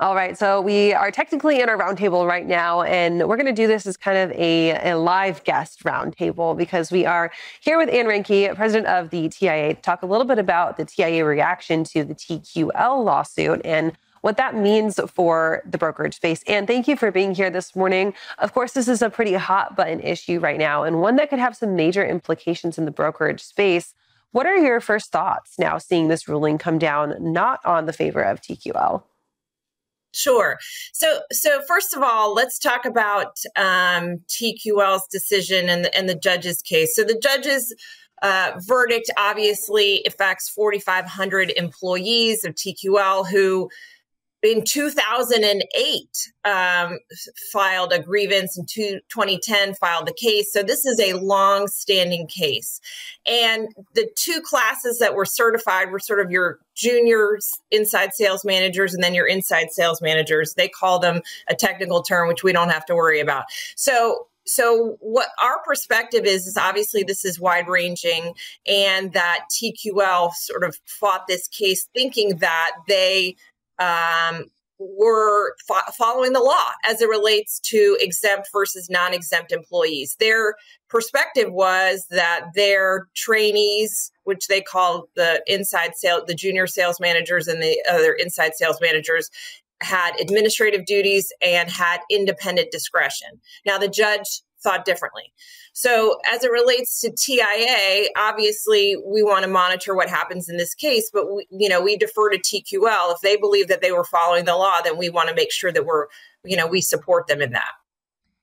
All right, so we are technically in our roundtable right now, and we're going to do this as kind of a, a live guest roundtable because we are here with Anne Reinke, president of the TIA, to talk a little bit about the TIA reaction to the TQL lawsuit and what that means for the brokerage space. And thank you for being here this morning. Of course, this is a pretty hot button issue right now, and one that could have some major implications in the brokerage space. What are your first thoughts now seeing this ruling come down not on the favor of TQL? Sure. So, so first of all, let's talk about um, TQL's decision and the, and the judge's case. So, the judge's uh, verdict obviously affects 4,500 employees of TQL who in 2008 um, filed a grievance in 2010 filed the case. So this is a long standing case. And the two classes that were certified were sort of your junior inside sales managers and then your inside sales managers. They call them a technical term which we don't have to worry about. So so what our perspective is is obviously this is wide ranging and that TQL sort of fought this case thinking that they um, were fo- following the law as it relates to exempt versus non-exempt employees. Their perspective was that their trainees, which they call the inside sales, the junior sales managers and the other inside sales managers, had administrative duties and had independent discretion. Now the judge thought differently. So, as it relates to TIA, obviously we want to monitor what happens in this case, but we, you know, we defer to TQL. If they believe that they were following the law, then we want to make sure that we're, you know, we support them in that.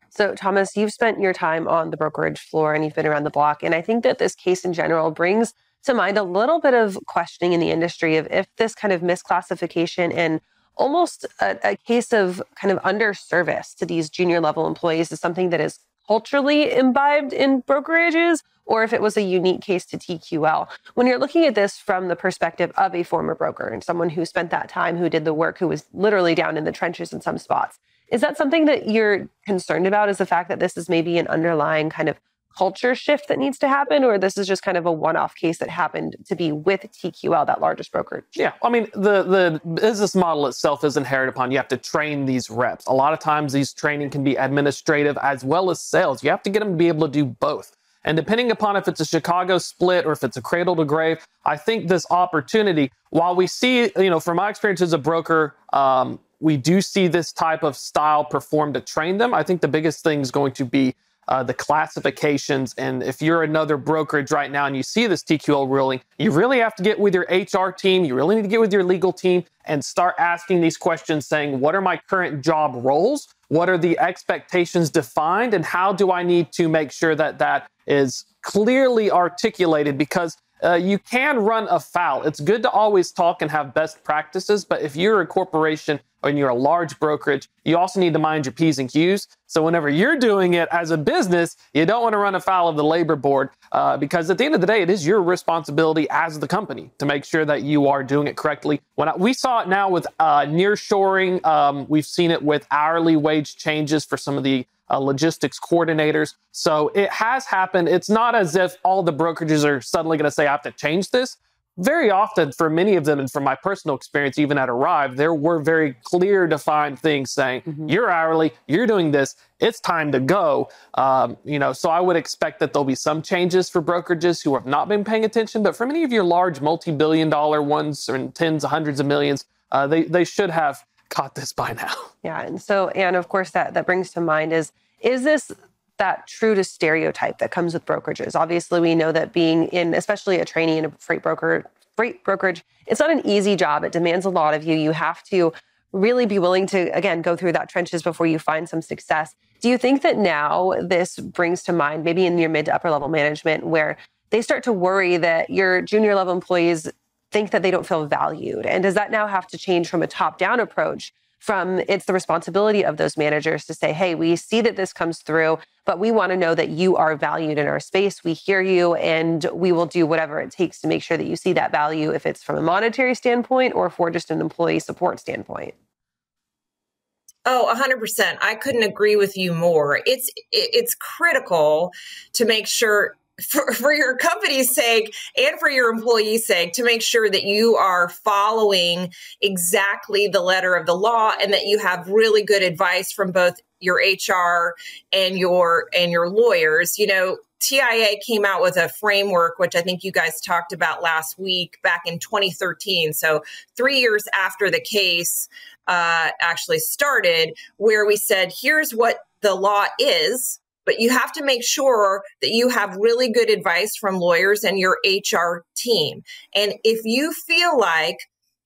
So, Thomas, you've spent your time on the brokerage floor and you've been around the block. And I think that this case in general brings to mind a little bit of questioning in the industry of if this kind of misclassification and almost a, a case of kind of underservice to these junior level employees is something that is culturally imbibed in brokerages or if it was a unique case to TQL. When you're looking at this from the perspective of a former broker and someone who spent that time, who did the work, who was literally down in the trenches in some spots, is that something that you're concerned about? Is the fact that this is maybe an underlying kind of culture shift that needs to happen, or this is just kind of a one-off case that happened to be with TQL, that largest brokerage? Yeah, I mean the the business model itself is inherited upon. You have to train these reps. A lot of times, these training can be administrative as well as sales. You have to get them to be able to do both. And depending upon if it's a Chicago split or if it's a cradle to grave, I think this opportunity, while we see, you know, from my experience as a broker, um, we do see this type of style performed to train them. I think the biggest thing is going to be uh, the classifications. And if you're another brokerage right now and you see this TQL ruling, you really have to get with your HR team. You really need to get with your legal team and start asking these questions saying, what are my current job roles? What are the expectations defined? And how do I need to make sure that that is clearly articulated? Because uh, you can run afoul. It's good to always talk and have best practices, but if you're a corporation and you're a large brokerage, you also need to mind your P's and Q's. So whenever you're doing it as a business, you don't want to run afoul of the labor board uh, because at the end of the day, it is your responsibility as the company to make sure that you are doing it correctly. When I, we saw it now with uh, nearshoring, um, we've seen it with hourly wage changes for some of the uh, logistics coordinators. So it has happened. It's not as if all the brokerages are suddenly going to say, I have to change this. Very often, for many of them, and from my personal experience, even at Arrive, there were very clear, defined things saying, mm-hmm. "You're hourly, you're doing this, it's time to go." Um, you know, so I would expect that there'll be some changes for brokerages who have not been paying attention. But for many of your large, multi-billion-dollar ones, and tens, hundreds of millions, uh, they they should have caught this by now. Yeah, and so and of course that that brings to mind is is this that true to stereotype that comes with brokerages? Obviously, we know that being in especially a trainee in a freight broker freight brokerage, it's not an easy job. It demands a lot of you. You have to really be willing to again go through that trenches before you find some success. Do you think that now this brings to mind maybe in your mid to upper level management where they start to worry that your junior level employees think that they don't feel valued? And does that now have to change from a top down approach from it's the responsibility of those managers to say, hey, we see that this comes through, but we want to know that you are valued in our space. We hear you and we will do whatever it takes to make sure that you see that value, if it's from a monetary standpoint or for just an employee support standpoint. Oh, 100%. I couldn't agree with you more. It's it's critical to make sure for, for your company's sake and for your employees' sake to make sure that you are following exactly the letter of the law and that you have really good advice from both your HR and your and your lawyers. You know, TIA came out with a framework, which I think you guys talked about last week back in 2013. So, three years after the case uh, actually started, where we said, here's what the law is but you have to make sure that you have really good advice from lawyers and your HR team. And if you feel like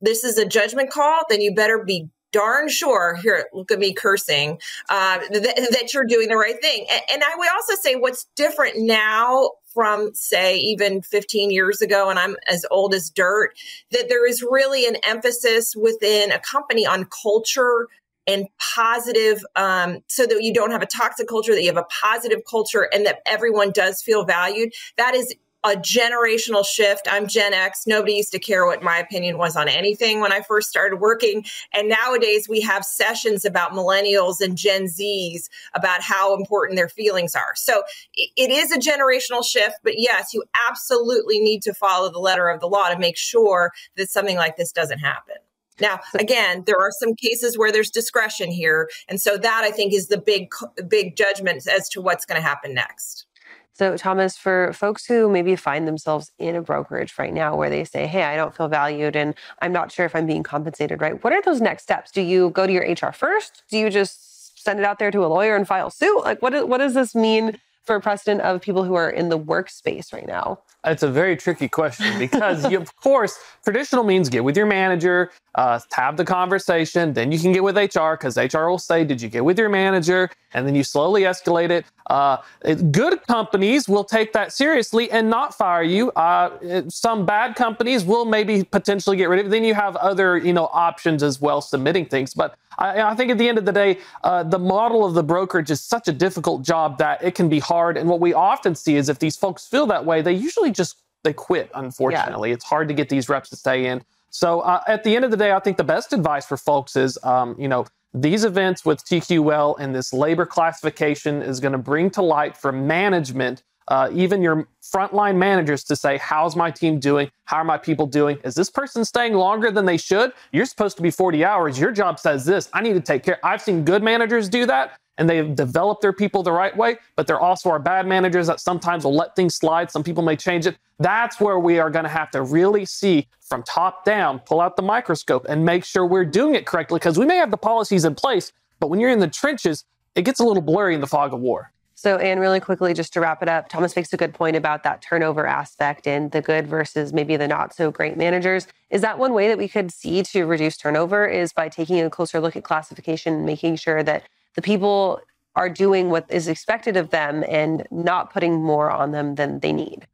this is a judgment call, then you better be darn sure here look at me cursing uh, th- that you're doing the right thing and, and i would also say what's different now from say even 15 years ago and i'm as old as dirt that there is really an emphasis within a company on culture and positive um, so that you don't have a toxic culture that you have a positive culture and that everyone does feel valued that is a generational shift. I'm Gen X. Nobody used to care what my opinion was on anything when I first started working. And nowadays we have sessions about millennials and Gen Zs about how important their feelings are. So it is a generational shift, but yes, you absolutely need to follow the letter of the law to make sure that something like this doesn't happen. Now, again, there are some cases where there's discretion here. And so that I think is the big, big judgment as to what's going to happen next. So, Thomas, for folks who maybe find themselves in a brokerage right now where they say, Hey, I don't feel valued and I'm not sure if I'm being compensated right, what are those next steps? Do you go to your HR first? Do you just send it out there to a lawyer and file suit? Like, what, what does this mean for precedent of people who are in the workspace right now? It's a very tricky question because, you, of course, traditional means get with your manager, uh, have the conversation, then you can get with HR because HR will say, "Did you get with your manager?" And then you slowly escalate it. Uh, it good companies will take that seriously and not fire you. Uh, some bad companies will maybe potentially get rid of it. Then you have other, you know, options as well, submitting things. But I, I think at the end of the day, uh, the model of the brokerage is such a difficult job that it can be hard. And what we often see is if these folks feel that way, they usually just they quit. Unfortunately, yeah. it's hard to get these reps to stay in. So uh, at the end of the day, I think the best advice for folks is, um, you know, these events with TQL and this labor classification is going to bring to light for management, uh, even your frontline managers, to say, how's my team doing? How are my people doing? Is this person staying longer than they should? You're supposed to be 40 hours. Your job says this. I need to take care. I've seen good managers do that and they've developed their people the right way, but there also are bad managers that sometimes will let things slide. Some people may change it. That's where we are going to have to really see from top down, pull out the microscope and make sure we're doing it correctly because we may have the policies in place, but when you're in the trenches, it gets a little blurry in the fog of war. So, Anne, really quickly, just to wrap it up, Thomas makes a good point about that turnover aspect and the good versus maybe the not so great managers. Is that one way that we could see to reduce turnover is by taking a closer look at classification and making sure that the people are doing what is expected of them and not putting more on them than they need.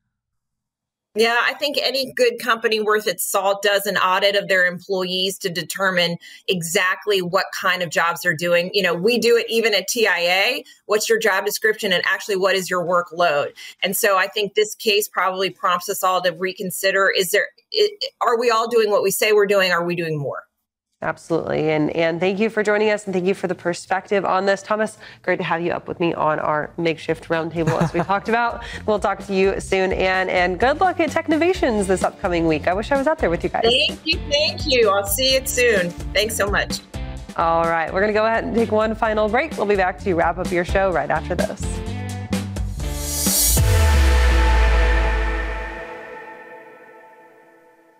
Yeah, I think any good company worth its salt does an audit of their employees to determine exactly what kind of jobs they're doing. You know, we do it even at TIA. What's your job description and actually what is your workload? And so I think this case probably prompts us all to reconsider is there are we all doing what we say we're doing? Are we doing more? Absolutely. And and thank you for joining us and thank you for the perspective on this. Thomas, great to have you up with me on our makeshift roundtable as we talked about. We'll talk to you soon, Anne, and good luck at Technovations this upcoming week. I wish I was out there with you guys. Thank you. Thank you. I'll see you soon. Thanks so much. All right. We're going to go ahead and take one final break. We'll be back to wrap up your show right after this.